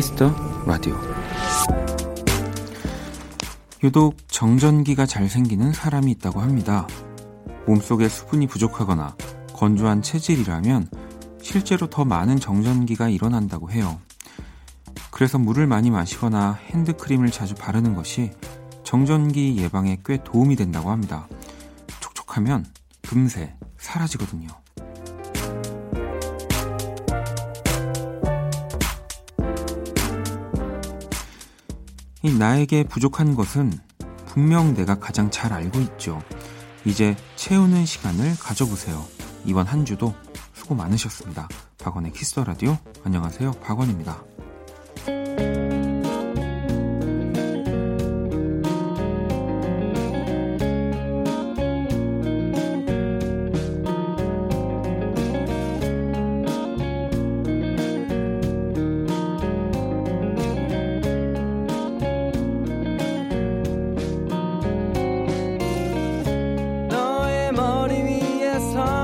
Kiss the Radio 유독 정전기가 잘 생기는 사람이 있다고 합니다. 몸속에 수분이 부족하거나 건조한 체질이라면 실제로 더 많은 정전기가 일어난다고 해요. 그래서 물을 많이 마시거나 핸드크림을 자주 바르는 것이 정전기 예방에 꽤 도움이 된다고 합니다. 촉촉하면 금세 사라지거든요. 이 나에게 부족한 것은 분명 내가 가장 잘 알고 있죠. 이제 채우는 시간을 가져보세요. 이번 한 주도 수고 많으셨습니다. 박원의 Kiss the Radio. 안녕하세요. 박원입니다.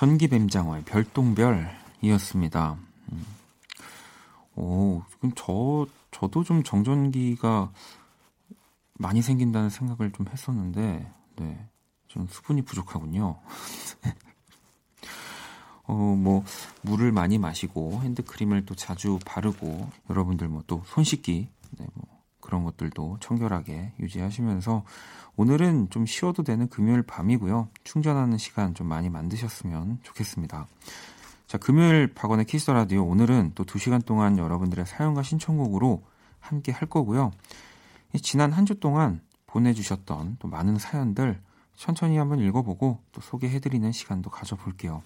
전기뱀장어의 별똥별이었습니다. 음. 오, 그럼 저 저도 좀 정전기가 많이 생긴다는 생각을 좀 했었는데, 네, 좀 수분이 부족하군요. 어, 뭐 물을 많이 마시고 핸드크림을 또 자주 바르고 여러분들 뭐 또 손 씻기, 네, 뭐 그런 것들도 청결하게 유지하시면서 오늘은 좀 쉬어도 되는 금요일 밤이고요. 충전하는 시간 좀 많이 만드셨으면 좋겠습니다. 자, 금요일 박원의 키스 라디오 오늘은 또 2시간 동안 여러분들의 사연과 신청곡으로 함께 할 거고요. 지난 한 주 동안 보내주셨던 또 많은 사연들 천천히 한번 읽어보고 또 소개해드리는 시간도 가져볼게요.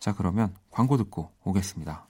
자, 그러면 광고 듣고 오겠습니다.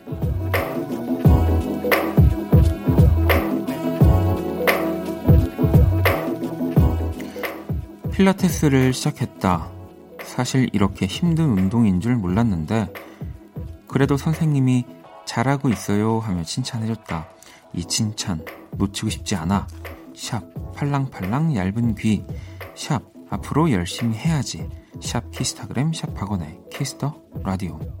필라테스를 시작했다. 사실 이렇게 힘든 운동인 줄 몰랐는데, 그래도 선생님이 잘하고 있어요 하며 칭찬해줬다. 이 칭찬 놓치고 싶지 않아. 샵 팔랑팔랑 얇은 귀. 샵 앞으로 열심히 해야지. 샵 키스타그램 샵 박원의 Kiss the Radio.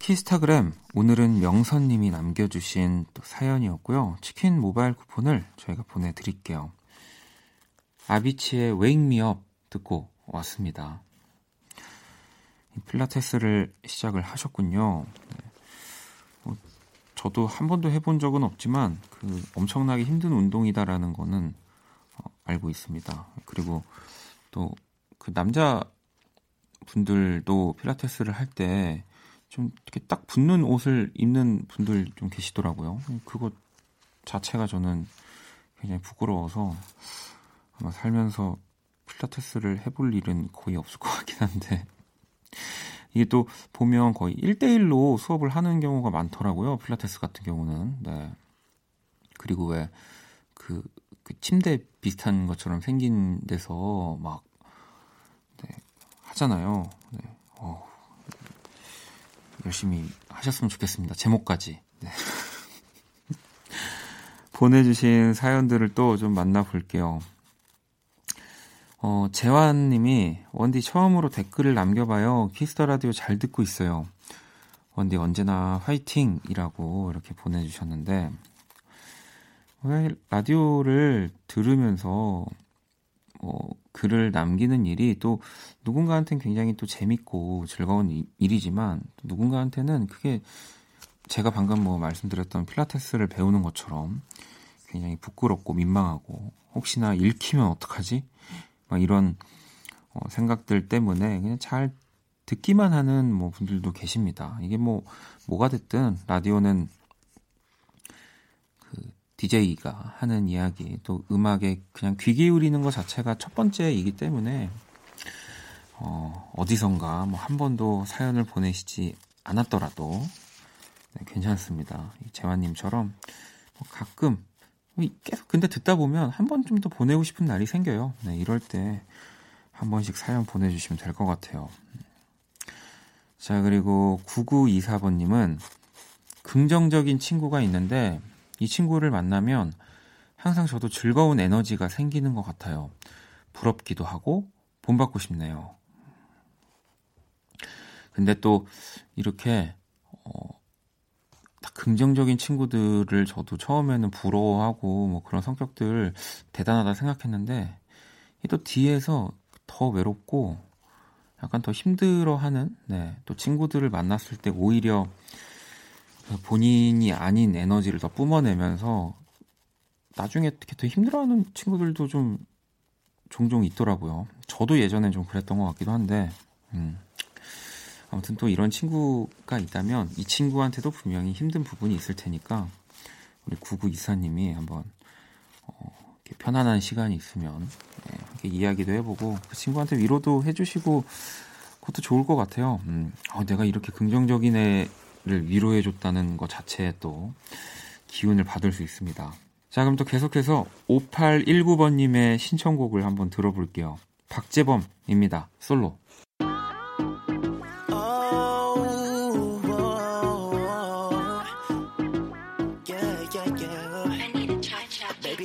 키스타그램 오늘은 명선님이 남겨주신 또 사연이었고요. 치킨 모바일 쿠폰을 저희가 보내드릴게요. 아비치의 Wake Me Up 듣고 왔습니다. 필라테스를 시작을 하셨군요. 네. 뭐, 저도 한 번도 해본 적은 없지만 그 엄청나게 힘든 운동이다라는 거는 어, 알고 있습니다. 그리고 또 그 남자 분들도 필라테스를 할때 좀 이렇게 딱 붙는 옷을 입는 분들 좀 계시더라고요. 그것 자체가 저는 굉장히 부끄러워서 아마 살면서 필라테스를 해볼 일은 거의 없을 것 같긴 한데 이게 또 보면 거의 1대1로 수업을 하는 경우가 많더라고요. 필라테스 같은 경우는. 네. 그리고 왜 그, 그 침대 비슷한 것처럼 생긴 데서 막 네, 하잖아요. 네. 어, 열심히 하셨으면 좋겠습니다. 제목까지. 네. 보내주신 사연들을 또 좀 만나볼게요. 어, 재환님이 원디 처음으로 댓글을 남겨봐요. Kiss the Radio 잘 듣고 있어요. 원디 언제나 화이팅이라고 이렇게 보내주셨는데 왜 라디오를 들으면서 어, 글을 남기는 일이 또 누군가한테는 굉장히 또 재밌고 즐거운 일이지만 또 누군가한테는 그게 제가 방금 뭐 말씀드렸던 필라테스를 배우는 것처럼 굉장히 부끄럽고 민망하고 혹시나 읽히면 어떡하지? 막 이런 어, 생각들 때문에 그냥 잘 듣기만 하는 뭐 분들도 계십니다. 이게 뭐 뭐가 됐든 라디오는 그 DJ가 하는 이야기 또 음악에 그냥 귀 기울이는 것 자체가 첫 번째이기 때문에 어, 어디선가 뭐 한 번도 사연을 보내시지 않았더라도 네, 괜찮습니다. 재환님처럼 뭐 가끔 계속 근데 듣다 보면 한번좀더 보내고 싶은 날이 생겨요. 네, 이럴 때 한 번씩 사연 보내주시면 될 것 같아요. 자, 그리고 9924번님은 긍정적인 친구가 있는데 이 친구를 만나면 항상 저도 즐거운 에너지가 생기는 것 같아요. 부럽기도 하고 본받고 싶네요. 근데 또 이렇게 어, 긍정적인 친구들을 저도 처음에는 부러워하고 뭐 그런 성격들 대단하다 생각했는데 또 뒤에서 더 외롭고 약간 더 힘들어하는 네, 또 친구들을 만났을 때 오히려 본인이 아닌 에너지를 더 뿜어내면서 나중에 이렇게 더 힘들어하는 친구들도 좀 종종 있더라고요. 저도 예전엔 좀 그랬던 것 같기도 한데 음. 아무튼 또 이런 친구가 있다면 이 친구한테도 분명히 힘든 부분이 있을 테니까 우리 구구 이사님이 한번 어, 편안한 시간이 있으면 네, 이렇게 이야기도 해보고 그 친구한테 위로도 해주시고 그것도 좋을 것 같아요. 음, 어, 내가 이렇게 긍정적인 애 를 위로해줬다는 것 자체에 또 기운을 받을 수 있습니다. 자, 그럼 또 계속해서 5819번님의 신청곡을 한번 들어볼게요. 박재범입니다. 솔로.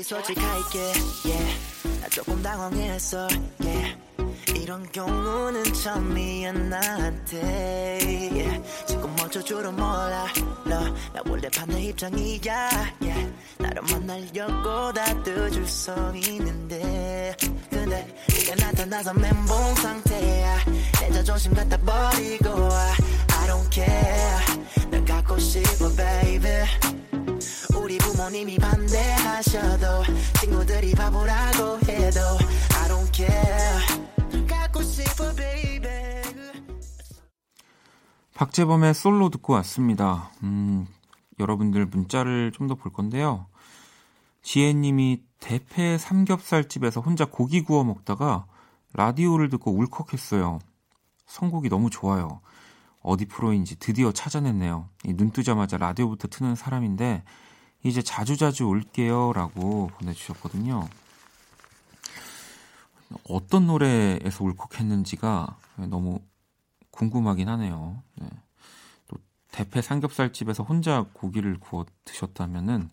솔직할게 yeah. 나 조금 당황했어 yeah. 이런 경우는 처음이야 나한테 yeah. 어쩔 줄은 몰라. 너, 나 원래 반대 입장이야. Yeah. 나를 만나려고 다뜯줄 서 있는데. 근데 이게 나타나서 멘붕 상태야. 내 자존심 갖다 버리고 I don't care. 널 갖고 싶어 baby. 우리 부모님이 반대하셔도 친구들이 바보라고 해도 I don't care 박재범의 솔로 듣고 왔습니다. 음, 여러분들 문자를 좀 더 볼 건데요. 지혜님이 대패 삼겹살집에서 혼자 고기 구워 먹다가 라디오를 듣고 울컥했어요. 선곡이 너무 좋아요. 어디 프로인지 드디어 찾아냈네요. 눈 뜨자마자 라디오부터 트는 사람인데 이제 자주자주 올게요. 라고 보내주셨거든요. 어떤 노래에서 울컥했는지가 너무 궁금하긴 하네요. 네. 또 대패 삼겹살집에서 혼자 고기를 구워 드셨다면은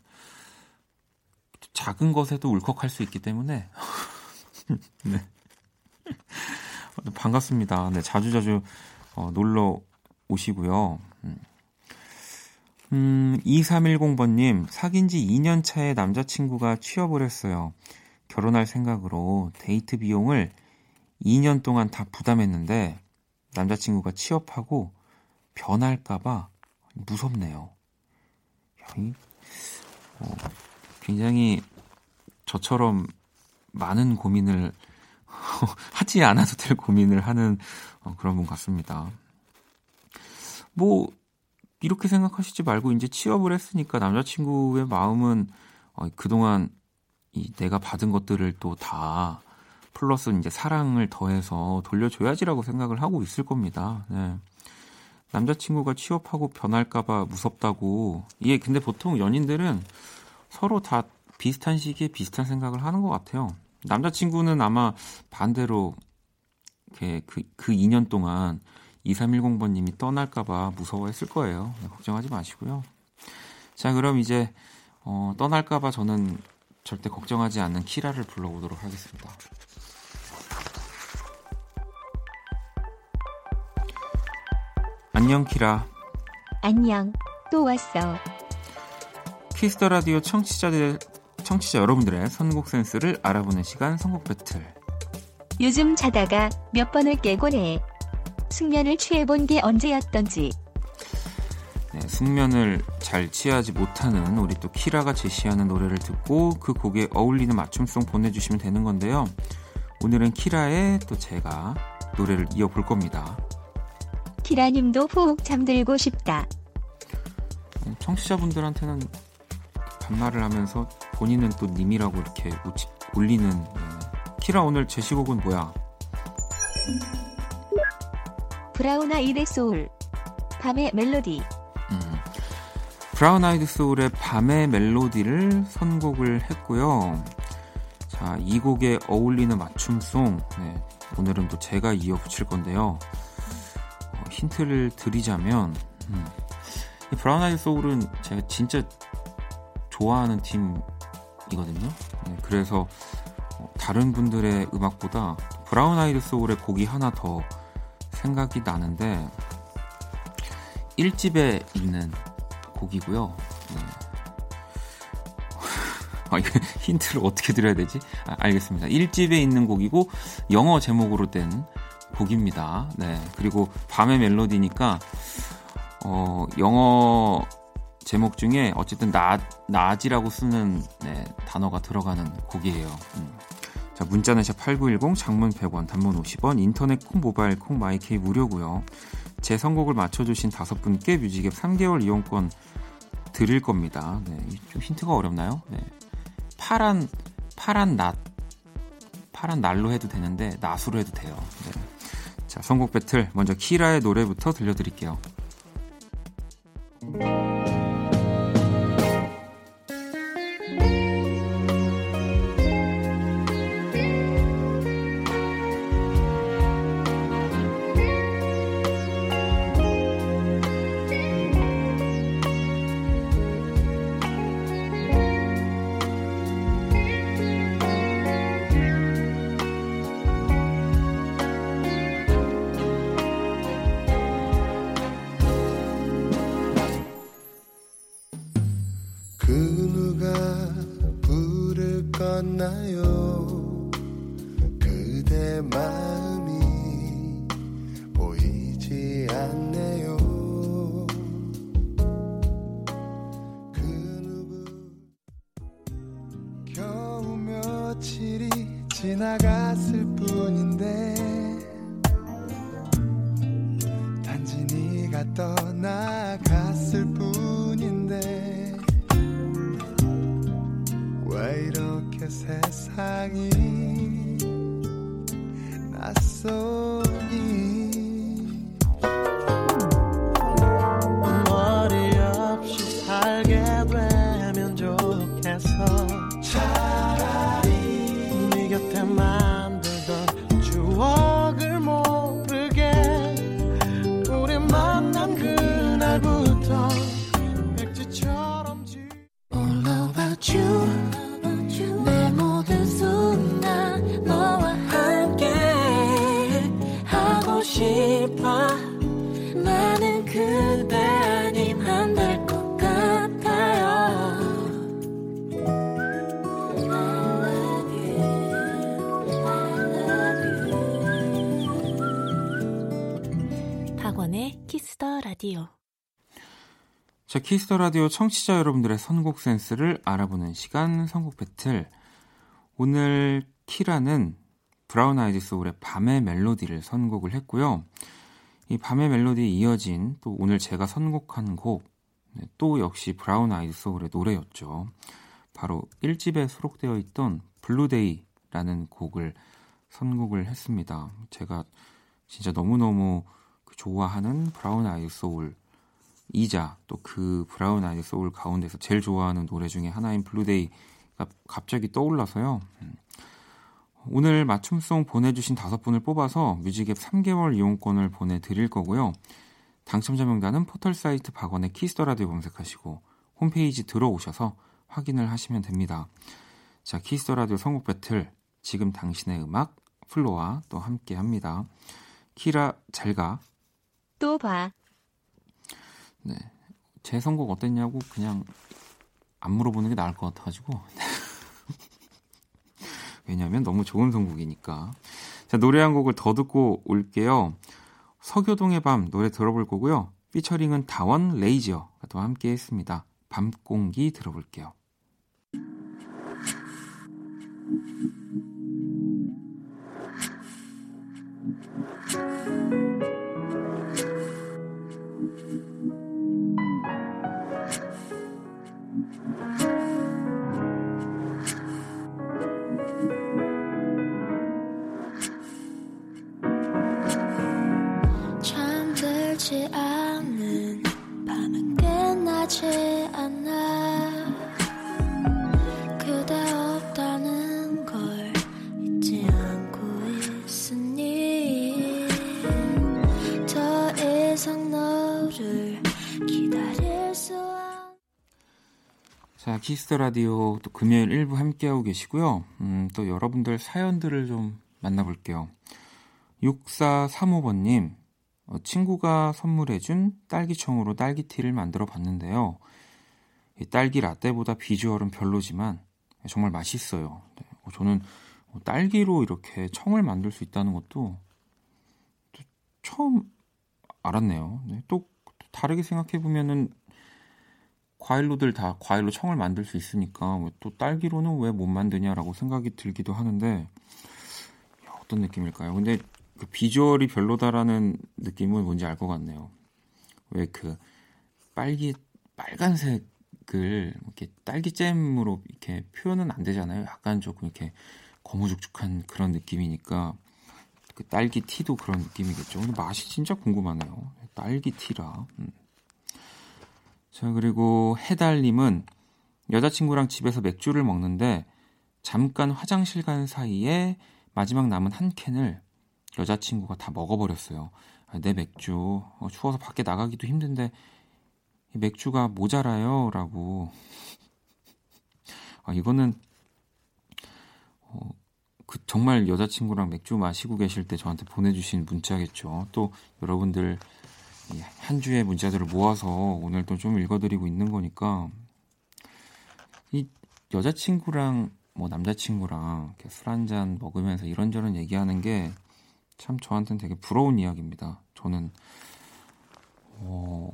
작은 것에도 울컥할 수 있기 때문에 네. 반갑습니다. 네, 자주자주 어, 놀러 오시고요. 음. 음, 2310번님, 사귄 지 2년 차에 남자친구가 취업을 했어요. 결혼할 생각으로 데이트 비용을 2년 동안 다 부담했는데, 남자친구가 취업하고 변할까봐 무섭네요. 이, 어, 굉장히 저처럼 많은 고민을 하지 않아도 될 고민을 하는 어, 그런 분 같습니다. 뭐 이렇게 생각하시지 말고 이제 취업을 했으니까 남자친구의 마음은 어, 그동안 이 내가 받은 것들을 또 다 플러스 이제 사랑을 더해서 돌려줘야지라고 생각을 하고 있을 겁니다. 네. 남자친구가 취업하고 변할까봐 무섭다고. 이게 근데 보통 연인들은 서로 다 비슷한 시기에 비슷한 생각을 하는 것 같아요. 남자친구는 아마 반대로 그, 그 2년 동안 2310번님이 떠날까봐 무서워했을 거예요. 네, 걱정하지 마시고요. 자, 그럼 이제 어, 떠날까봐 저는 절대 걱정하지 않는 키라를 불러보도록 하겠습니다. 안녕 키라. 안녕. 또 왔어. Kiss the Radio 청취자들 청취자 여러분들의 선곡 센스를 알아보는 시간 선곡 배틀. 요즘 자다가 몇 번을 깨곤 해. 숙면을 취해본 게 언제였던지. 네, 숙면을 잘 취하지 못하는 우리 또 키라가 제시하는 노래를 듣고 그 곡에 어울리는 맞춤송 보내주시면 되는 건데요. 오늘은 키라의 또 제가 노래를 이어볼 겁니다. 키라님도 푹 잠들고 싶다. 어, 청취자분들한테는 반말을 하면서 본인은 또 님이라고 이렇게 우치, 올리는 네. 키라 오늘 제시곡은 뭐야? 브라운 아이드 소울 밤의 멜로디 음, 브라운 아이드 소울의 밤의 멜로디를 선곡을 했고요. 자, 이 곡에 어울리는 맞춤송 네, 오늘은 또 제가 이어 붙일 건데요. 어, 힌트를 드리자면 음, 브라운 아이드 소울은 제가 진짜 좋아하는 팀이거든요. 네, 그래서 어, 다른 분들의 음악보다 브라운 아이드 소울의 곡이 하나 더 생각이 나는데 1집에 있는 곡이고요. 네. 아, 이거 힌트를 어떻게 드려야 되지? 아, 알겠습니다. 1집에 있는 곡이고 영어 제목으로 된 곡입니다. 네. 그리고 밤의 멜로디니까 어, 영어 제목 중에 어쨌든 나, 낮이라고 쓰는 네, 단어가 들어가는 곡이에요. 음. 자, 문자는 샵8910, 장문 100원, 단문 50원, 인터넷 콩, 모바일 콩, 마이케이 무료고요. 제 선곡을 맞춰주신 다섯 분께 뮤직앱 3개월 이용권 드릴 겁니다. 네, 좀 힌트가 어렵나요? 네. 파란, 파란 낫. 파란 날로 해도 되는데, 낫으로 해도 돼요. 네. 자, 선곡 배틀. 먼저 키라의 노래부터 들려드릴게요. 지나갔을 뿐인데 단지 네가 떠나갔을 뿐인데 왜 이렇게 세상이 낯선 자, 키스 더 라디오 청취자 여러분들의 선곡 센스를 알아보는 시간 선곡 배틀. 오늘 키라는 브라운 아이드 소울의 밤의 멜로디를 선곡을 했고요. 이 밤의 멜로디에 이어진 또 오늘 제가 선곡한 곡, 네, 또 역시 브라운 아이드 소울의 노래였죠. 바로 1집에 수록되어 있던 Blue Day라는 곡을 선곡을 했습니다. 제가 진짜 너무너무 그 좋아하는 브라운 아이드 소울 이자 또 그 브라운 아이드 소울 가운데서 제일 좋아하는 노래 중에 하나인 Blue Day 갑자기 떠올라서요. 음. 오늘 맞춤송 보내주신 다섯 분을 뽑아서 뮤직앱 3개월 이용권을 보내드릴 거고요. 당첨자 명단은 포털 사이트 박원의 키스 더 라디오 검색하시고 홈페이지 들어오셔서 확인을 하시면 됩니다. 자, 키스 더 라디오 선곡 배틀 지금 당신의 음악 플로와 또 함께 합니다. 키라 잘가. 또 봐. 네. 제 선곡 어땠냐고 그냥 안 물어보는 게 나을 것 같아가지고. 왜냐하면 너무 좋은 선곡이니까. 자, 노래 한 곡을 더 듣고 올게요. 서교동의 밤 노래 들어볼 거고요. 피처링은 다원 레이저가 또 함께 했습니다. 밤 공기 들어볼게요. 키스 더 라디오 또 금요일 1부 함께하고 계시고요. 음, 또 여러분들 사연들을 좀 만나볼게요. 6435번님, 어, 친구가 선물해준 딸기청으로 딸기티를 만들어 봤는데요. 딸기 라떼보다 비주얼은 별로지만 정말 맛있어요. 네, 어, 저는 뭐 딸기로 이렇게 청을 만들 수 있다는 것도 처음 알았네요. 네, 또 다르게 생각해 보면은 과일로들 다 과일로 청을 만들 수 있으니까 또 딸기로는 왜 못 만드냐라고 생각이 들기도 하는데 어떤 느낌일까요? 근데 그 비주얼이 별로다라는 느낌은 뭔지 알 것 같네요. 왜 그 빨기 빨간색을 이렇게 딸기잼으로 이렇게 표현은 안 되잖아요. 약간 조금 이렇게 거무죽죽한 그런 느낌이니까 그 딸기 티도 그런 느낌이겠죠. 근데 맛이 진짜 궁금하네요. 딸기 티라. 음. 자, 그리고 해달님은 여자친구랑 집에서 맥주를 먹는데 잠깐 화장실 간 사이에 마지막 남은 한 캔을 여자친구가 다 먹어버렸어요. 아, 내 맥주 어, 추워서 밖에 나가기도 힘든데 이 맥주가 모자라요 라고 아, 이거는 어, 그 정말 여자친구랑 맥주 마시고 계실 때 저한테 보내주신 문자겠죠. 또 여러분들 한 주의 문자들을 모아서 오늘도 좀 읽어드리고 있는 거니까 이 여자친구랑 뭐 남자친구랑 술 한 잔 먹으면서 이런저런 얘기하는 게 참 저한테는 되게 부러운 이야기입니다. 저는 어,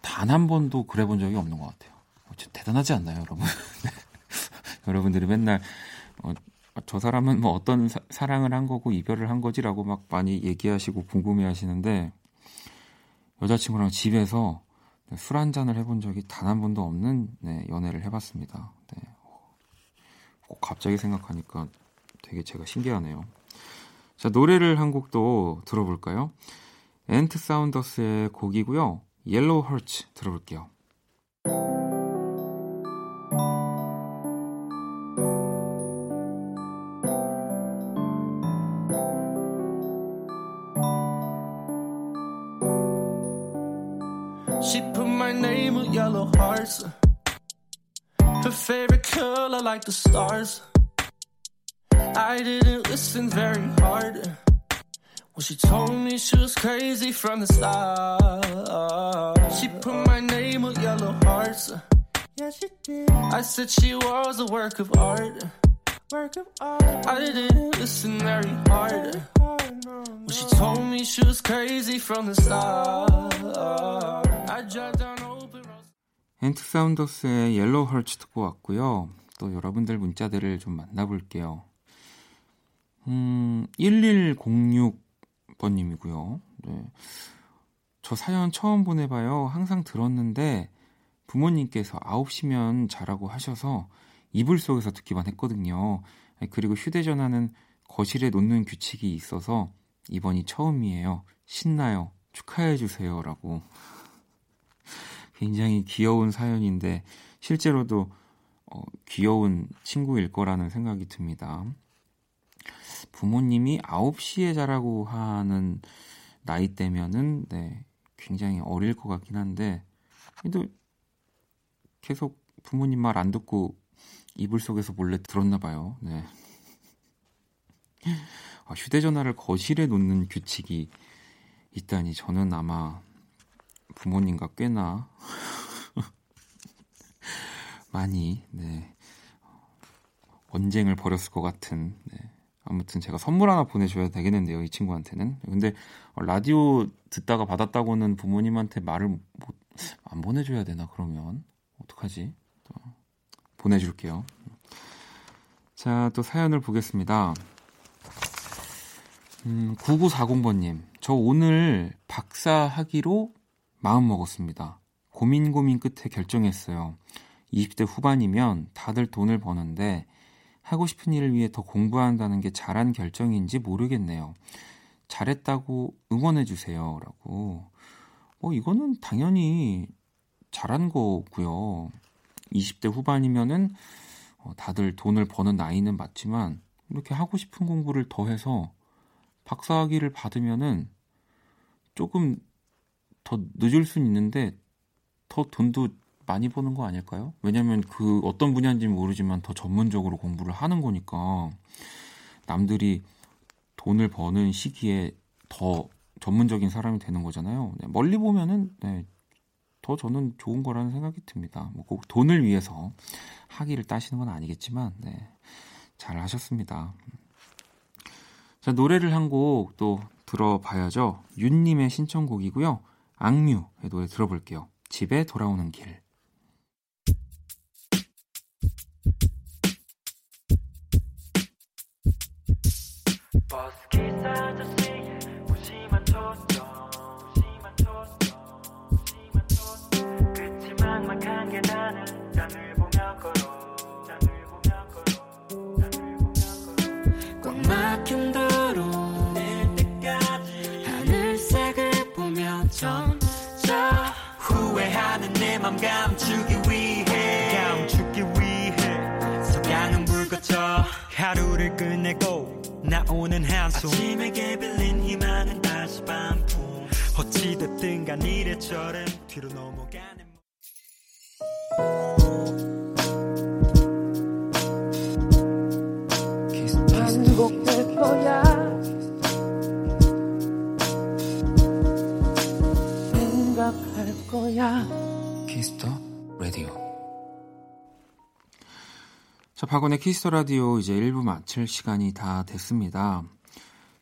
단 한 번도 그래 본 적이 없는 것 같아요. 어, 대단하지 않나요, 여러분? 여러분들이 맨날 어, 저 사람은 뭐 어떤 사, 사랑을 한 거고 이별을 한 거지라고 막 많이 얘기하시고 궁금해 하시는데 여자친구랑 집에서 술 한 잔을 해본 적이 단 한 번도 없는 네, 연애를 해봤습니다. 네. 꼭 갑자기 생각하니까 되게 제가 신기하네요. 자, 노래를 한 곡도 들어볼까요? 엔트 사운더스의 곡이고요. 옐로우 헐츠 들어볼게요. yellow hearts. Her favorite color, like the stars. I didn't listen very hard. Well, she told me she was crazy from the start. She put my name with yellow hearts. Yeah, she did. I said she was a work of art. Work of art. I didn't listen very hard. Well, she told me she was crazy from the start. I dropped down. 엔트 사운더스의 옐로우 헐츠 듣고 왔고요. 또 여러분들 문자들을 좀 만나볼게요. 음, 1106번님이고요. 네. 저 사연 처음 보내봐요. 항상 들었는데 부모님께서 9시면 자라고 하셔서 이불 속에서 듣기만 했거든요. 그리고 휴대전화는 거실에 놓는 규칙이 있어서 이번이 처음이에요. 신나요. 축하해주세요. 라고. 굉장히 귀여운 사연인데 실제로도 어, 귀여운 친구일 거라는 생각이 듭니다. 부모님이 9시에 자라고 하는 나이 때면은 네, 굉장히 어릴 것 같긴 한데 그래도 계속 부모님 말 안 듣고 이불 속에서 몰래 들었나 봐요. 네. 아, 휴대전화를 거실에 놓는 규칙이 있다니 저는 아마 부모님과 꽤나 많이 네. 언쟁을 벌였을 것 같은 네. 아무튼 제가 선물 하나 보내줘야 되겠는데요 이 친구한테는. 근데 라디오 듣다가 받았다고는 부모님한테 말을 못, 안 보내줘야 되나 그러면? 어떡하지? 보내줄게요. 자 또 사연을 보겠습니다. 음, 9940번님. 저 오늘 박사하기로 마음먹었습니다. 고민 고민 끝에 결정했어요. 20대 후반이면 다들 돈을 버는데 하고 싶은 일을 위해 더 공부한다는 게 잘한 결정인지 모르겠네요. 잘했다고 응원해 주세요. 라고. 뭐 이거는 당연히 잘한 거고요. 20대 후반이면은 어, 다들 돈을 버는 나이는 맞지만 이렇게 하고 싶은 공부를 더 해서 박사학위를 받으면은 조금 더 늦을 수는 있는데 더 돈도 많이 버는 거 아닐까요? 왜냐면 그 어떤 분야인지는 모르지만 더 전문적으로 공부를 하는 거니까 남들이 돈을 버는 시기에 더 전문적인 사람이 되는 거잖아요. 네, 멀리 보면은 네, 더 저는 좋은 거라는 생각이 듭니다. 뭐 꼭 돈을 위해서 학위를 따시는 건 아니겠지만 네, 잘 하셨습니다. 자 노래를 한 곡 또 들어봐야죠. 윤님의 신청곡이고요. 악뮤의 노래 들어볼게요. 집에 돌아오는 길. These are the 오는 한숨 아침에게 빌린 희망은 다시 반품 어찌됐든 간 이래저래 뒤로 넘어가는 반복될 거야. 생각할 거야 박원의 키스 더 라디오 이제 1부 마칠 시간이 다 됐습니다.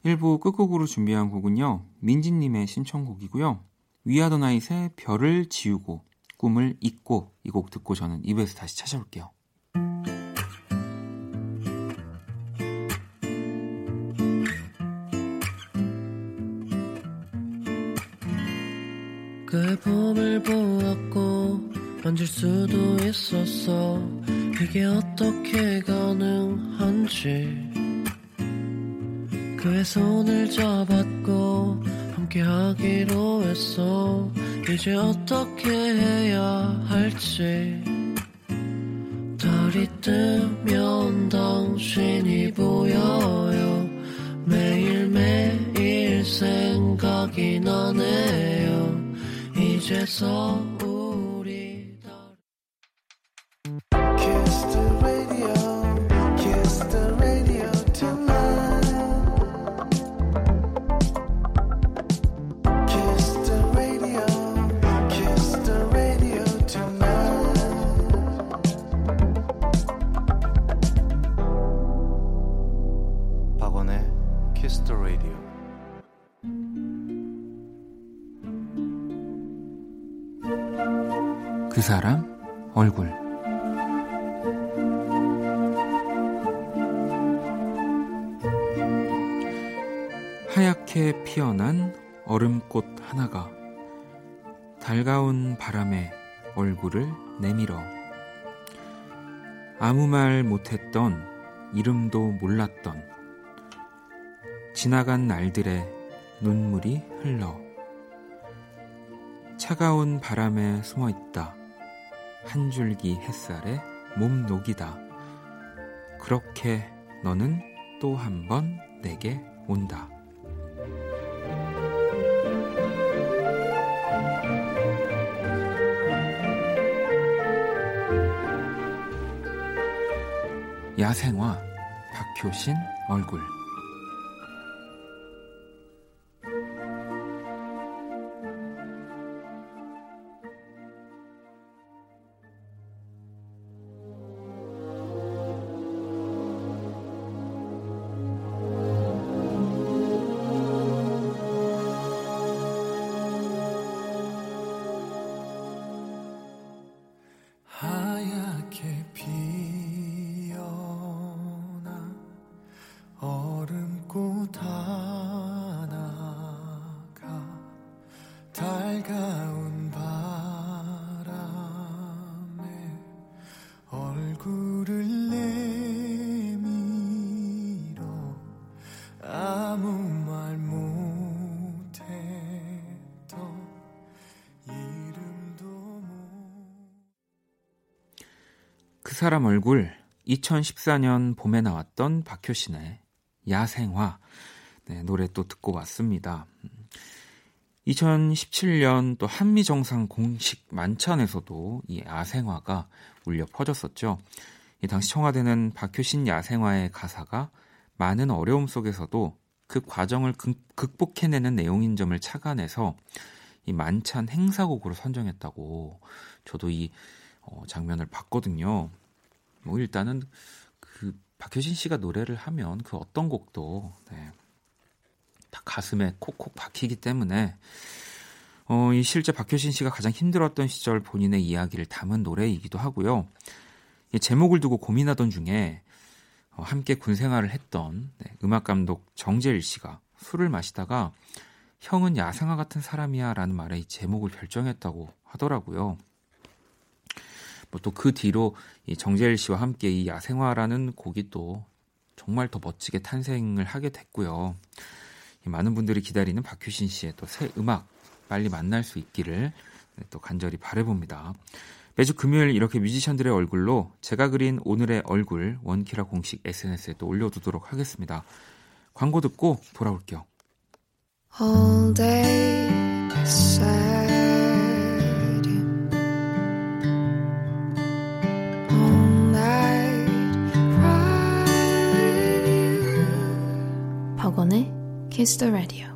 1부 끝곡으로 준비한 곡은요. 민지님의 신청곡이고요. 위아더나잇의 별을 지우고 꿈을 잊고 이 곡 듣고 저는 2부에서 다시 찾아올게요. 그 봄을 보았고 만질 수도 있었어 이게 어떻게 가능한지. 그의 손을 잡았고 함께 하기로 했어. 이제 어떻게 해야 할지. 달이 뜨면 당신이 보여요. 매일매일 생각이 나네요. 이제서 사람 얼굴 하얗게 피어난 얼음꽃 하나가 달가운 바람에 얼굴을 내밀어 아무 말 못했던 이름도 몰랐던 지나간 날들의 눈물이 흘러 차가운 바람에 숨어 있다. 한 줄기 햇살에 몸 녹이다. 그렇게 너는 또 한 번 내게 온다. 야생화 박효신 얼굴 사람 얼굴 2014년 봄에 나왔던 박효신의 야생화 네, 노래 또 듣고 왔습니다. 2017년 또 한미 정상 공식 만찬에서도 이 야생화가 울려 퍼졌었죠. 이 당시 청와대는 박효신 야생화의 가사가 많은 어려움 속에서도 그 과정을 극복해내는 내용인 점을 착안해서 이 만찬 행사곡으로 선정했다고 저도 이 어, 장면을 봤거든요. 뭐 일단은 그 박효신 씨가 노래를 하면 그 어떤 곡도 네, 다 가슴에 콕콕 박히기 때문에 어, 이 실제 박효신 씨가 가장 힘들었던 시절 본인의 이야기를 담은 노래이기도 하고요. 이 제목을 두고 고민하던 중에 어, 함께 군 생활을 했던 네, 음악 감독 정재일 씨가 술을 마시다가 형은 야생화 같은 사람이야라는 말에 이 제목을 결정했다고 하더라고요. 뭐또그 뒤로 이 정재일 씨와 함께 이 야생화라는 곡이 또 정말 더 멋지게 탄생을 하게 됐고요. 많은 분들이 기다리는 박효신 씨의 또 새 음악 빨리 만날 수 있기를 네, 또 간절히 바래봅니다. 매주 금요일 이렇게 뮤지션들의 얼굴로 제가 그린 오늘의 얼굴 원키라 공식 SNS에 또 올려두도록 하겠습니다. 광고 듣고 돌아올게요. Kiss the Radio.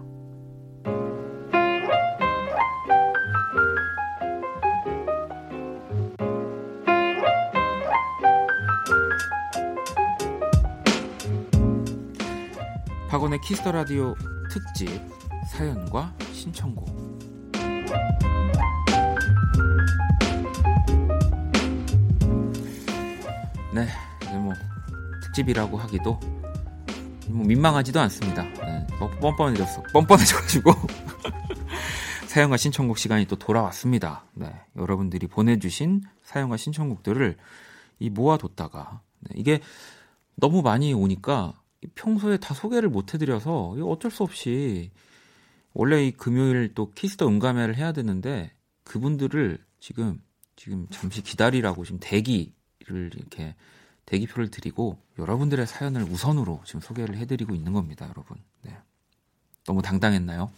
박원의 키스 더 라디오 특집 사연과 신청곡. 네, 이제 뭐 특집이라고 하기도 뭐 민망하지도 않습니다. 네, 뭐 뻔뻔해졌어. 뻔뻔해져가지고. 사연과 신청곡 시간이 또 돌아왔습니다. 네, 여러분들이 보내주신 사연과 신청곡들을 이 모아뒀다가 네, 이게 너무 많이 오니까 평소에 다 소개를 못 해드려서 어쩔 수 없이 원래 이 금요일 또 키스 더 음감회를 해야 되는데 그분들을 지금 지금 잠시 기다리라고 지금 대기를 이렇게 대기표를 드리고 여러분들의 사연을 우선으로 지금 소개를 해드리고 있는 겁니다, 여러분. 네. 너무 당당했나요?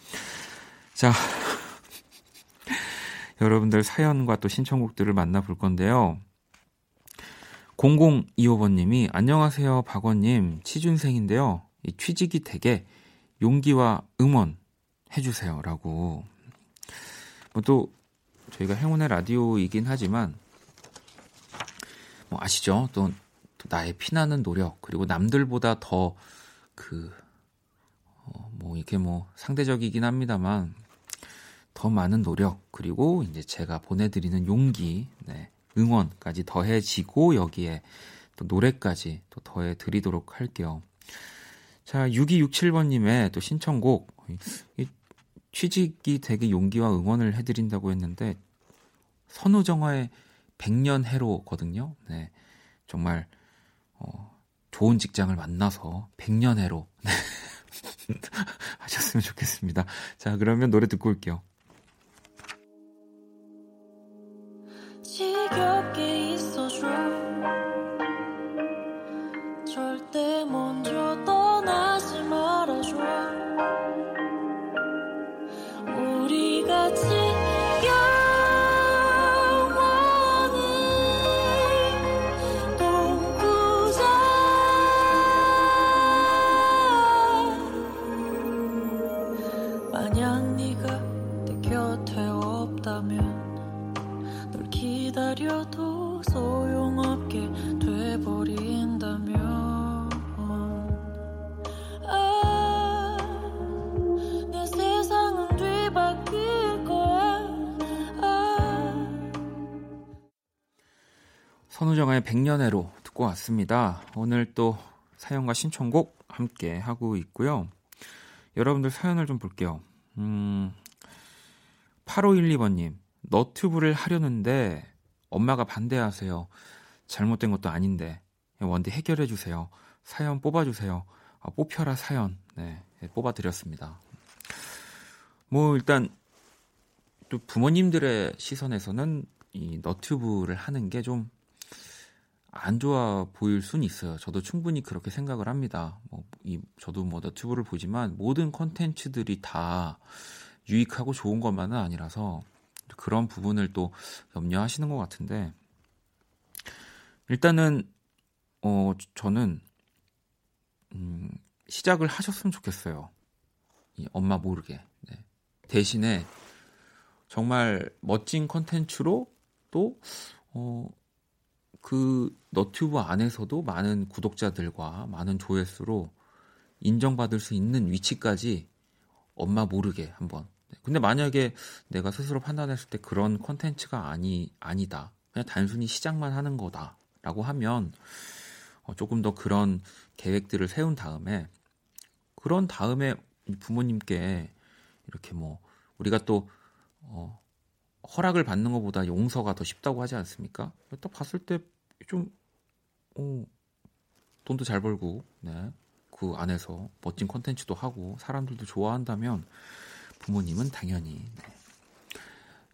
자, 여러분들 사연과 또 신청곡들을 만나볼 건데요. 0025번님이 안녕하세요, 박원님. 취준생인데요. 이 취직이 되게 용기와 응원 해주세요. 라고. 뭐 또, 저희가 행운의 라디오이긴 하지만, 뭐 아시죠? 또 나의 피나는 노력 그리고 남들보다 더 그뭐 어, 뭐 이렇게 뭐 상대적이긴 합니다만 더 많은 노력 그리고 이제 제가 보내드리는 용기 네, 응원까지 더해지고 여기에 또 노래까지 또 더해 드리도록 할게요. 자 6267번님의 또 신청곡 이 취직이 되게 용기와 응원을 해드린다고 했는데 선우정화의 백년 해로거든요. 네, 정말 어, 좋은 직장을 만나서 100년해로 네. 하셨으면 좋겠습니다. 자, 그러면 노래 듣고 올게요. 지겹게 있어줘 선우정아의 백년해로 듣고 왔습니다. 오늘 또 사연과 신청곡 함께 하고 있고요. 여러분들 사연을 좀 볼게요. 음, 8512번님, 너튜브를 하려는데 엄마가 반대하세요. 잘못된 것도 아닌데. 원디 해결해주세요. 사연 뽑아주세요. 아, 뽑혀라 사연. 네, 네, 뽑아드렸습니다. 뭐, 일단, 또 부모님들의 시선에서는 이 너튜브를 하는 게 좀 안 좋아 보일 수는 있어요. 저도 충분히 그렇게 생각을 합니다. 뭐, 이, 저도 뭐 너튜브를 보지만 모든 컨텐츠들이 다 유익하고 좋은 것만은 아니라서 그런 부분을 또 염려하시는 것 같은데 일단은 어 저는 음, 시작을 하셨으면 좋겠어요. 이 엄마 모르게 네. 대신에 정말 멋진 컨텐츠로 또 어, 그 너튜브 안에서도 많은 구독자들과 많은 조회수로 인정받을 수 있는 위치까지 엄마 모르게 한번. 근데 만약에 내가 스스로 판단했을 때 그런 컨텐츠가 아니 아니다. 그냥 단순히 시작만 하는 거다라고 하면 어, 조금 더 그런 계획들을 세운 다음에 그런 다음에 부모님께 이렇게 뭐 우리가 또 어, 허락을 받는 것보다 용서가 더 쉽다고 하지 않습니까? 딱 봤을 때 좀 어, 돈도 잘 벌고 네. 그 안에서 멋진 콘텐츠도 하고 사람들도 좋아한다면 부모님은 당연히 네.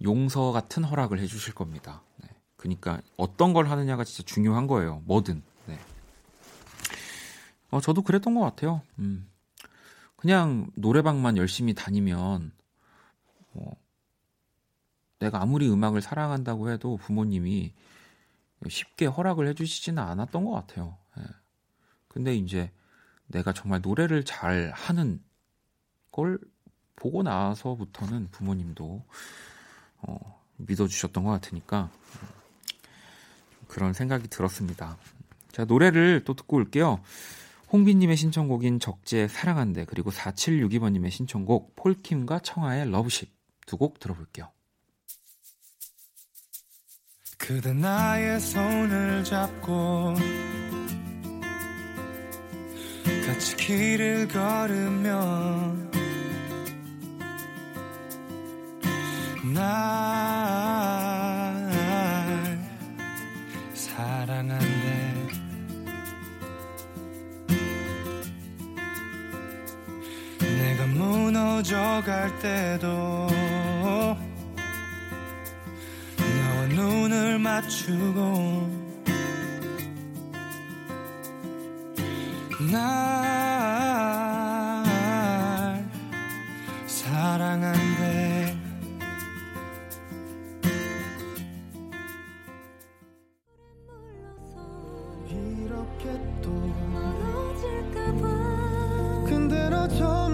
용서 같은 허락을 해주실 겁니다. 네. 그러니까 어떤 걸 하느냐가 진짜 중요한 거예요. 뭐든. 네. 어, 저도 그랬던 것 같아요. 음. 그냥 노래방만 열심히 다니면 어, 내가 아무리 음악을 사랑한다고 해도 부모님이 쉽게 허락을 해주시지는 않았던 것 같아요. 예. 근데 이제 내가 정말 노래를 잘 하는 걸 보고 나서부터는 부모님도 어, 믿어주셨던 것 같으니까 그런 생각이 들었습니다. 자, 노래를 또 듣고 올게요. 홍비님의 신청곡인 적재 사랑한대 그리고 4762번님의 신청곡 폴킴과 청하의 러브십 두 곡 들어볼게요. 그대 나의 손을 잡고 같이 길을 걸으면 날 사랑한대. 내가 무너져 갈 때도 눈을 맞추고 날 사랑한대. 이렇게 또 멀어질까봐. 근데 너점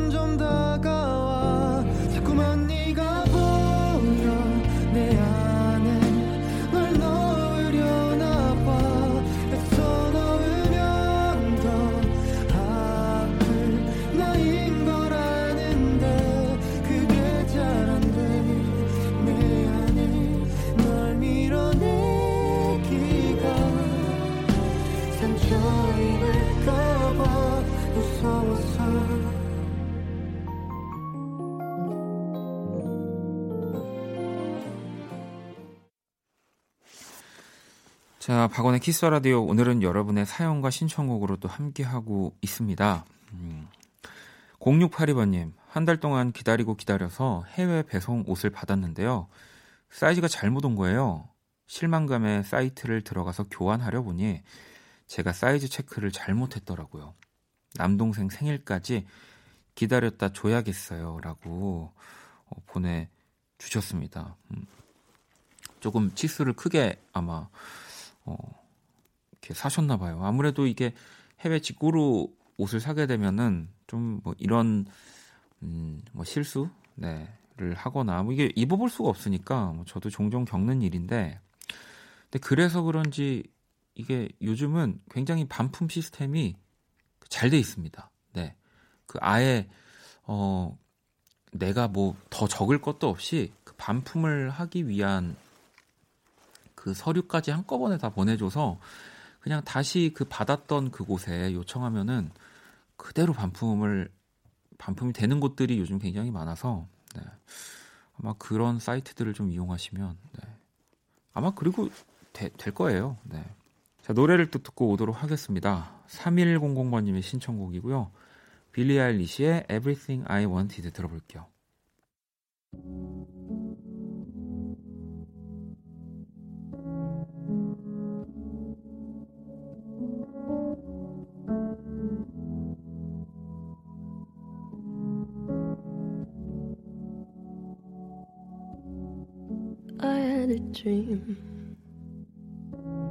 자, 박원의 키스 더 라디오 오늘은 여러분의 사연과 신청곡으로 또 함께 하고 있습니다. 음. 0682번님, 한 달 동안 기다리고 기다려서 해외 배송 옷을 받았는데요. 사이즈가 잘못 온 거예요. 실망감에 사이트를 들어가서 교환하려 보니 제가 사이즈 체크를 잘못했더라고요. 남동생 생일까지 기다렸다 줘야겠어요. 라고 어, 보내주셨습니다. 음. 조금 치수를 크게 아마, 어, 이렇게 사셨나 봐요. 아무래도 이게 해외 직구로 옷을 사게 되면은 좀 뭐 이런, 음, 뭐 실수? 네. 를 하거나 뭐 이게 입어볼 수가 없으니까 뭐 저도 종종 겪는 일인데 근데 그래서 그런지 이게 요즘은 굉장히 반품 시스템이 잘 돼 있습니다. 네. 그 아예 어 내가 뭐 더 적을 것도 없이 그 반품을 하기 위한 그 서류까지 한꺼번에 다 보내줘서 그냥 다시 그 받았던 그곳에 요청하면은 그대로 반품을 반품이 되는 곳들이 요즘 굉장히 많아서 네. 아마 그런 사이트들을 좀 이용하시면 네. 아마 그리고 되, 될 거예요. 네. 자, 노래를 또 듣고 오도록 하겠습니다. 3100번님의 신청곡이고요. 빌리 아일리시의 Everything I Wanted 들어볼게요. had a dream.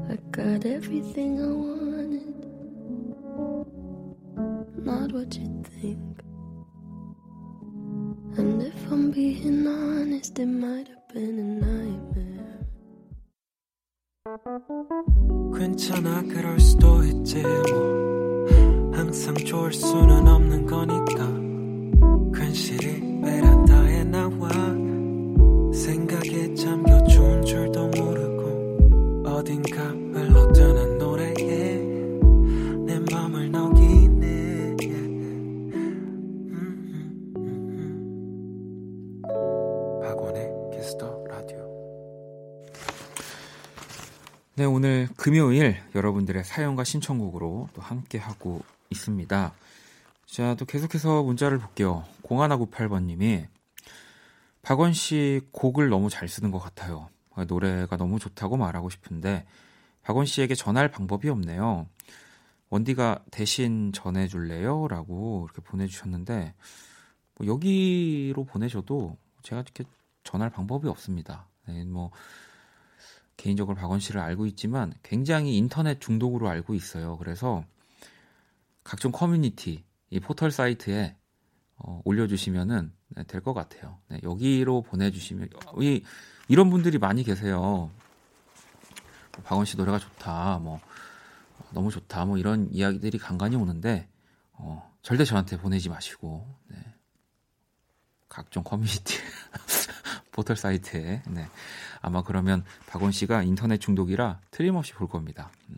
I got everything I wanted, not what you think. And if I'm being honest, it might have been a nightmare. 괜찮아, 그럴 수도 있지, 뭐. 항상 좋을 수는 없는 거니까. 괜시리 베란다에 나와. 네 오늘 금요일 여러분들의 사연과 신청곡으로 또 함께 하고 있습니다 자 또 계속해서 문자를 볼게요 0198번님이 박원 씨 곡을 너무 잘 쓰는 것 같아요 노래가 너무 좋다고 말하고 싶은데 박원 씨에게 전할 방법이 없네요. 원디가 대신 전해줄래요? 라고 이렇게 보내주셨는데, 뭐 여기로 보내셔도 제가 이렇게 전할 방법이 없습니다. 네, 뭐, 개인적으로 박원 씨를 알고 있지만 굉장히 인터넷 중독으로 알고 있어요. 그래서 각종 커뮤니티, 이 포털 사이트에 어, 올려주시면은 네, 될것 같아요. 네, 여기로 보내주시면, 이, 이런 분들이 많이 계세요. 박원 씨 노래가 좋다, 뭐 너무 좋다, 뭐 이런 이야기들이 간간히 오는데 어, 절대 저한테 보내지 마시고 네. 각종 커뮤니티 포털 사이트에 네. 아마 그러면 박원 씨가 인터넷 중독이라 틀림없이 볼 겁니다. 음.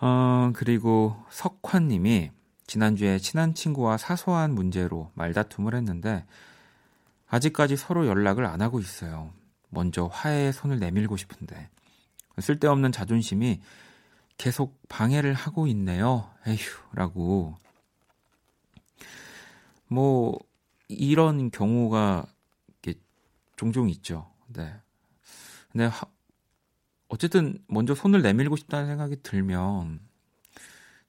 어, 그리고 석환 님이 지난주에 친한 친구와 사소한 문제로 말다툼을 했는데 아직까지 서로 연락을 안 하고 있어요. 먼저 화해의 손을 내밀고 싶은데 쓸데없는 자존심이 계속 방해를 하고 있네요. 에휴라고. 뭐 이런 경우가 종종 있죠. 네. 근데 하, 어쨌든 먼저 손을 내밀고 싶다는 생각이 들면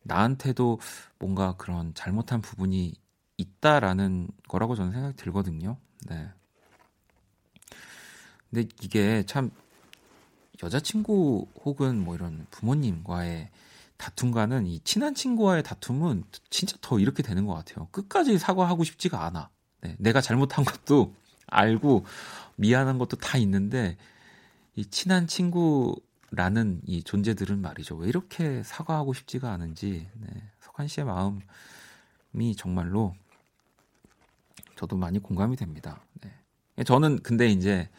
나한테도 뭔가 그런 잘못한 부분이 있다라는 거라고 저는 생각이 들거든요. 네. 근데 이게 참 여자친구 혹은 뭐 이런 부모님과의 다툼과는 이 친한 친구와의 다툼은 진짜 더 이렇게 되는 것 같아요. 끝까지 사과하고 싶지가 않아. 네, 내가 잘못한 것도 알고 미안한 것도 다 있는데 이 친한 친구라는 이 존재들은 말이죠. 왜 이렇게 사과하고 싶지가 않은지 네, 석환 씨의 마음이 정말로 저도 많이 공감이 됩니다. 네. 저는 근데 이제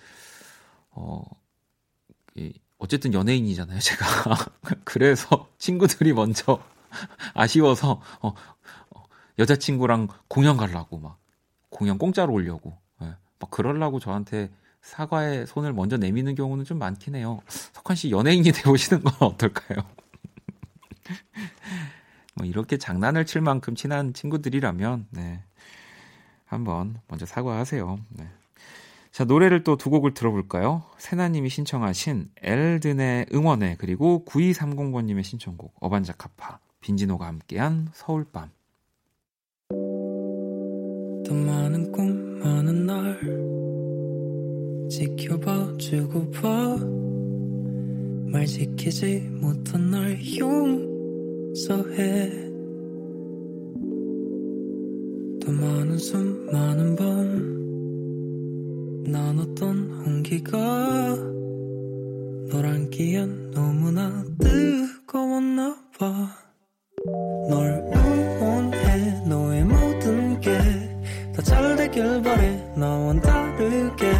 어 어쨌든 연예인이잖아요, 제가. 그래서 친구들이 먼저 아쉬워서 어, 어, 여자친구랑 공연 가려고 막 공연 공짜로 오려고 예, 막 그러려고 저한테 사과의 손을 먼저 내미는 경우는 좀 많긴 해요. 석환 씨 연예인이 되오시는 건 어떨까요? 뭐 이렇게 장난을 칠 만큼 친한 친구들이라면 네. 한번 먼저 사과하세요. 네. 자, 노래를 또 두 곡을 들어볼까요? 세나님이 신청하신 엘든의 응원해, 그리고 9230번님의 신청곡, 어반자카파. 빈지노가 함께한 서울밤. 더 많은 꿈 많은 날 지켜봐 주고 봐말 지키지 못한 날 용서해. 더 많은 숨 많은 밤 나눴던 온기가 널 안기엔 너무나 뜨거웠나 봐널 길 바래 나와 다르게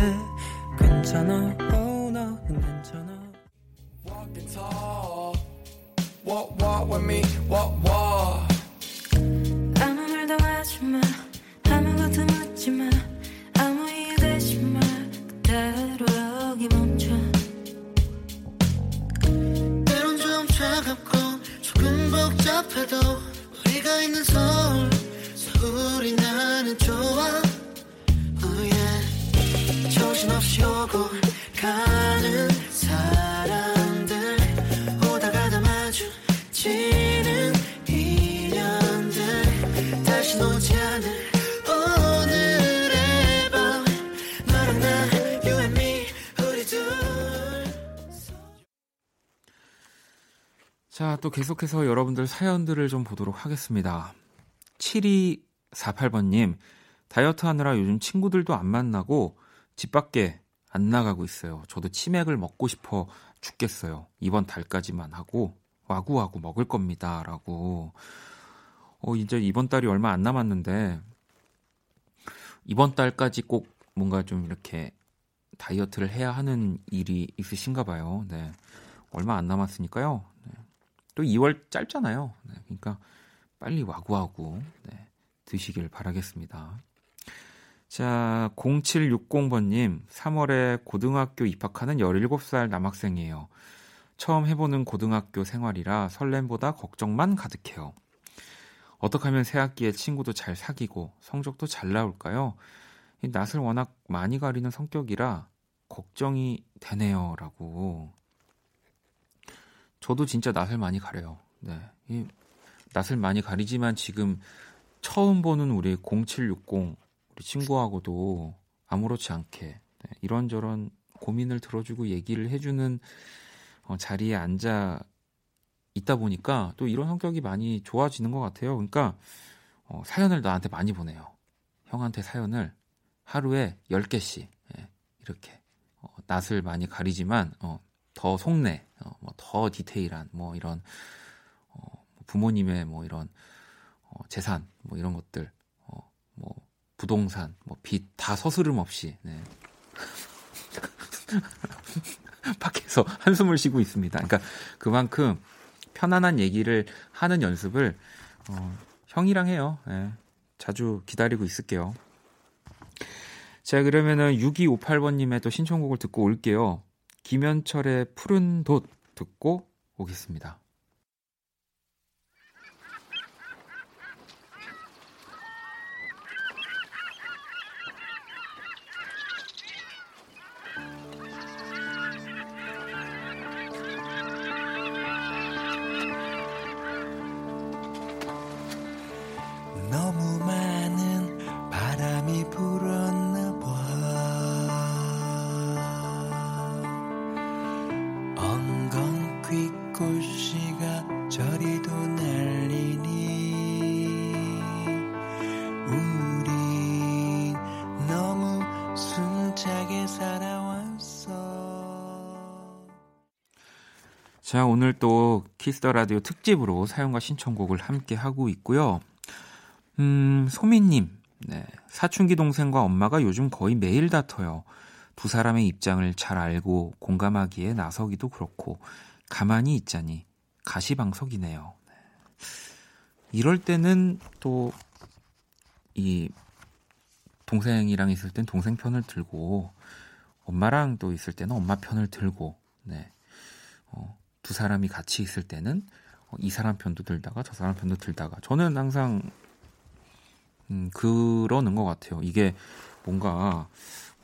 괜찮아? oh, 나는 괜찮아. Walk the talk. Walk walk with me. Walk walk. 아무 말도 하지 마. 아무것도 묻지 마. 아무 이유 되지 마. 그대로 여기 멈춰. 때론 좀 차갑고 조금 복잡해도 우리가 있는 서울 서울이 나는 좋아 자, 또 계속해서 여러분들 사연들을 좀 보도록 하겠습니다. 7248번님, 다이어트 하느라 요즘 친구들도 안 만나고 집 밖에 안 나가고 있어요. 저도 치맥을 먹고 싶어 죽겠어요. 이번 달까지만 하고 와구와구 먹을 겁니다. 라고. 어, 이제 이번 달이 얼마 안 남았는데, 이번 달까지 꼭 뭔가 좀 이렇게 다이어트를 해야 하는 일이 있으신가 봐요. 네. 얼마 안 남았으니까요. 네. 또 2월 짧잖아요. 네. 그러니까 빨리 와구와구 네. 드시길 바라겠습니다. 자, 0760번님, 3월에 고등학교 입학하는 17살 남학생이에요. 처음 해보는 고등학교 생활이라 설렘보다 걱정만 가득해요. 어떻게 하면 새 학기에 친구도 잘 사귀고 성적도 잘 나올까요? 이 낯을 워낙 많이 가리는 성격이라 걱정이 되네요. 라고. 저도 진짜 낯을 많이 가려요. 네. 이 낯을 많이 가리지만 지금 처음 보는 우리 0760 우리 친구하고도 아무렇지 않게 네, 이런저런 고민을 들어주고 얘기를 해주는 어, 자리에 앉아 있다 보니까 또 이런 성격이 많이 좋아지는 것 같아요. 그러니까 어, 사연을 나한테 많이 보내요. 형한테 사연을 하루에 10개씩 예, 이렇게 어, 낯을 많이 가리지만 어, 더 속내, 어, 뭐 더 디테일한 뭐 이런 어, 부모님의 뭐 이런 어, 재산 뭐 이런 것들 어, 뭐 부동산 뭐 빚 다 서스름 없이 네. 밖에서 한숨을 쉬고 있습니다. 그러니까 그만큼 편안한 얘기를 하는 연습을 어, 형이랑 해요. 네. 자주 기다리고 있을게요. 자, 그러면은 6258번님의 또 신청곡을 듣고 올게요. 김현철의 푸른 돛 듣고 오겠습니다. 키스 더 라디오 특집으로 사연과 신청곡을 함께 하고 있고요. 음, 소민님. 네. 사춘기 동생과 엄마가 요즘 거의 매일 다퉈요. 두 사람의 입장을 잘 알고 공감하기에 나서기도 그렇고, 가만히 있자니 가시방석이네요. 네. 이럴 때는 또, 이, 동생이랑 있을 땐 동생 편을 들고, 엄마랑 또 있을 때는 엄마 편을 들고, 네. 어, 두 사람이 같이 있을 때는 어, 이 사람 편도 들다가 저 사람 편도 들다가 저는 항상 음, 그러는 것 같아요. 이게 뭔가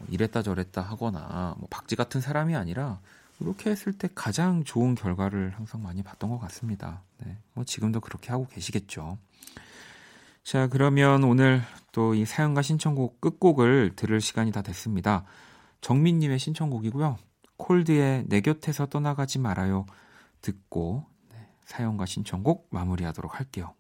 이랬다 저랬다 하거나 뭐 박쥐 같은 사람이 아니라 이렇게 했을 때 가장 좋은 결과를 항상 많이 봤던 것 같습니다. 네, 뭐 지금도 그렇게 하고 계시겠죠. 자, 그러면 오늘 또 이 사연과 신청곡 끝곡을 들을 시간이 다 됐습니다. 정민님의 신청곡이고요. 콜드의 내 곁에서 떠나가지 말아요. 듣고 네, 사연과 신청곡 마무리하도록 할게요.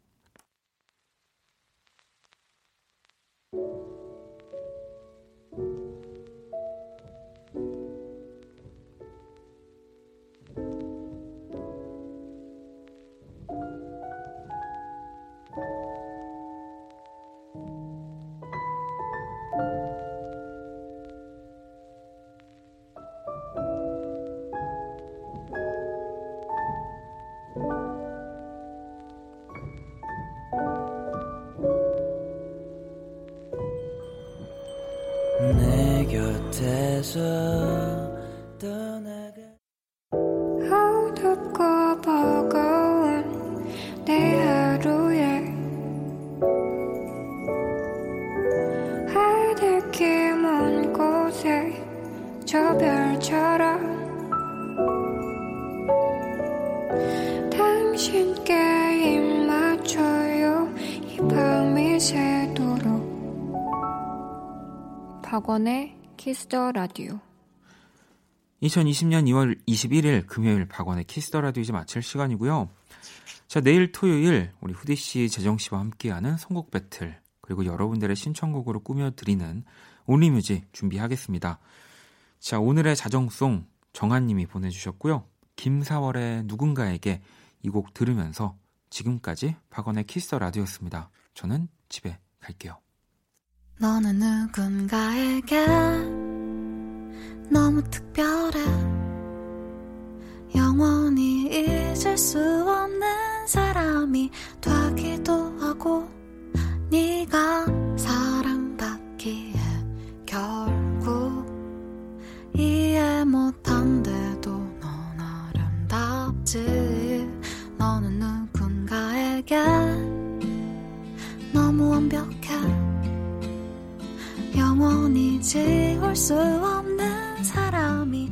박 키스 더 라디오 2020년 2월 21일 금요일 박원의 키스 더 라디오 이제 마칠 시간이고요. 자, 내일 토요일 우리 후디 씨, 재정 씨와 함께하는 선곡 배틀 그리고 여러분들의 신청곡으로 꾸며드리는 Only Music 준비하겠습니다. 자, 오늘의 자정송 정한 님이 보내주셨고요. 김사월의 누군가에게 이 곡 들으면서 지금까지 박원의 키스 더 라디오였습니다. 저는 집에 갈게요. 너는 누군가에게 너무 특별해. 영원히 잊을 수 없는 사람이 되기도 하고 네가 사랑받기에 결국 이해 못한데도 넌 아름답지. 너는 누군가에게 영원히 지울 수 없는 사람이